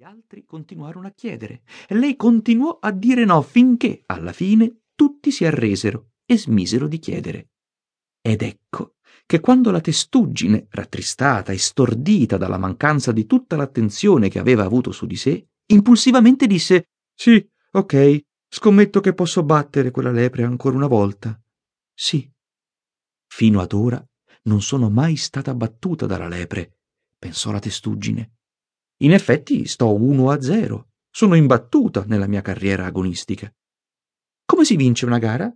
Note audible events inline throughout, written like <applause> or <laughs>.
Gli altri continuarono a chiedere e lei continuò a dire no finché, alla fine, tutti si arresero e smisero di chiedere. Ed ecco che quando la testuggine, rattristata e stordita dalla mancanza di tutta l'attenzione che aveva avuto su di sé, impulsivamente disse Sì, ok, scommetto che posso battere quella lepre ancora una volta. Sì. Fino ad ora non sono mai stata battuta dalla lepre, pensò la testuggine. In effetti sto 1 a 0. Sono imbattuta nella mia carriera agonistica. Come si vince una gara?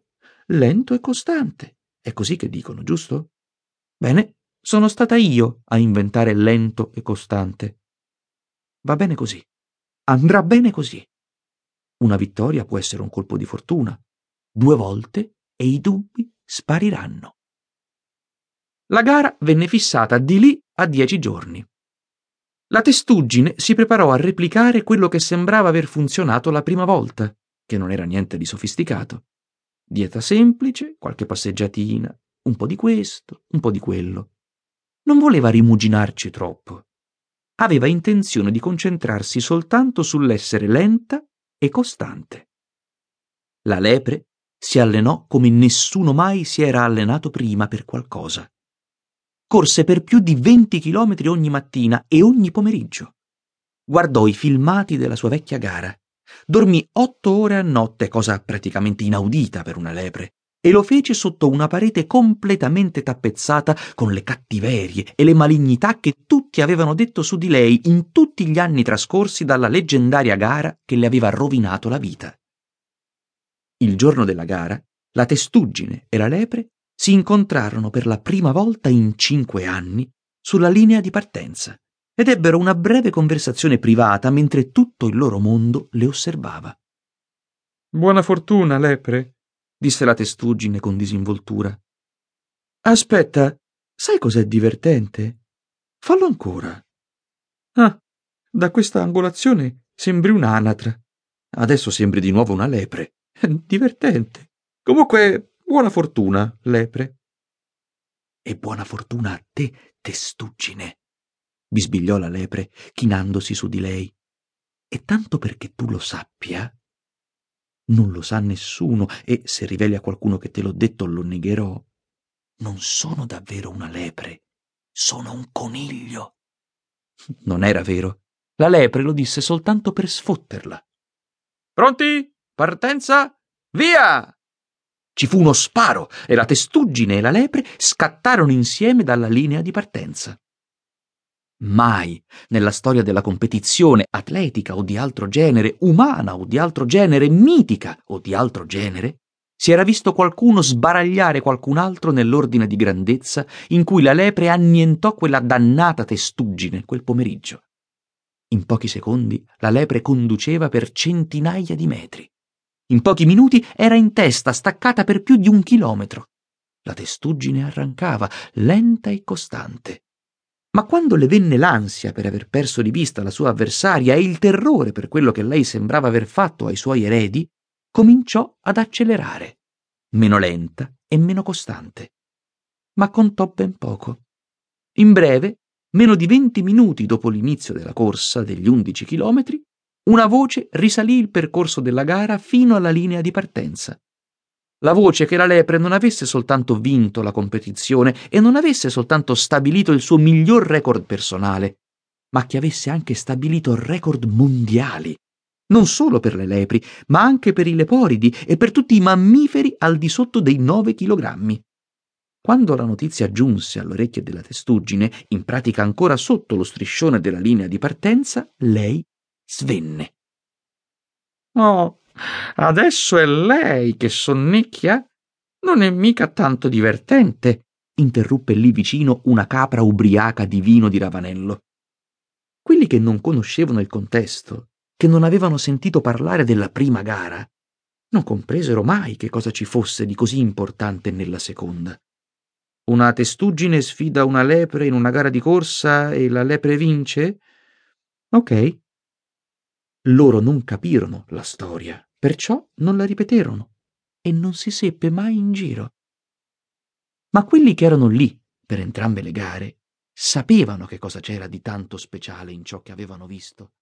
Lento e costante. È così che dicono, giusto? Bene, sono stata io a inventare lento e costante. Va bene così. Andrà bene così. Una vittoria può essere un colpo di fortuna. Due volte e i dubbi spariranno. La gara venne fissata di lì a dieci giorni. La testuggine si preparò a replicare quello che sembrava aver funzionato la prima volta, che non era niente di sofisticato. Dieta semplice, qualche passeggiatina, un po' di questo, un po' di quello. Non voleva rimuginarci troppo. Aveva intenzione di concentrarsi soltanto sull'essere lenta e costante. La lepre si allenò come nessuno mai si era allenato prima per qualcosa corse per più di 20 chilometri ogni mattina e ogni pomeriggio. Guardò i filmati della sua vecchia gara. Dormì otto ore a notte, cosa praticamente inaudita per una lepre, e lo fece sotto una parete completamente tappezzata con le cattiverie e le malignità che tutti avevano detto su di lei in tutti gli anni trascorsi dalla leggendaria gara che le aveva rovinato la vita. Il giorno della gara, la testuggine e la lepre si incontrarono per la prima volta in cinque anni sulla linea di partenza ed ebbero una breve conversazione privata mentre tutto il loro mondo le osservava. Buona fortuna, lepre, disse la testuggine con disinvoltura. Aspetta, sai cos'è divertente? Fallo ancora. Ah, da questa angolazione sembri un'anatra. Adesso sembri di nuovo una lepre. Divertente. Comunque, Buona fortuna, lepre. E buona fortuna a te, testuggine, bisbigliò la lepre, chinandosi su di lei. E tanto perché tu lo sappia, non lo sa nessuno, e se riveli a qualcuno che te l'ho detto lo negherò. Non sono davvero una lepre, sono un coniglio. <laughs> Non era vero. La lepre lo disse soltanto per sfotterla. Pronti? Partenza? Via! Ci fu uno sparo e la testuggine e la lepre scattarono insieme dalla linea di partenza. Mai nella storia della competizione atletica o di altro genere, umana o di altro genere, mitica o di altro genere, si era visto qualcuno sbaragliare qualcun altro nell'ordine di grandezza in cui la lepre annientò quella dannata testuggine quel pomeriggio. In pochi secondi la lepre conduceva per centinaia di metri. In pochi minuti era in testa, staccata per più di un chilometro. La testuggine arrancava, lenta e costante. Ma quando le venne l'ansia per aver perso di vista la sua avversaria e il terrore per quello che lei sembrava aver fatto ai suoi eredi, cominciò ad accelerare, meno lenta e meno costante. Ma contò ben poco. In breve, meno di venti minuti dopo l'inizio della corsa degli undici chilometri, una voce risalì il percorso della gara fino alla linea di partenza. La voce che la lepre non avesse soltanto vinto la competizione e non avesse soltanto stabilito il suo miglior record personale, ma che avesse anche stabilito record mondiali, non solo per le lepri, ma anche per i leporidi e per tutti i mammiferi al di sotto dei 9 chilogrammi. Quando la notizia giunse all'orecchie della testuggine, in pratica ancora sotto lo striscione della linea di partenza, lei svenne. Oh, adesso è lei che sonnecchia? Non è mica tanto divertente, interruppe lì vicino una capra ubriaca di vino di Ravanello. Quelli che non conoscevano il contesto, che non avevano sentito parlare della prima gara, non compresero mai che cosa ci fosse di così importante nella seconda. Una testuggine sfida una lepre in una gara di corsa e la lepre vince? Ok, loro non capirono la storia, perciò non la ripeterono e non si seppe mai in giro. Ma quelli che erano lì per entrambe le gare sapevano che cosa c'era di tanto speciale in ciò che avevano visto.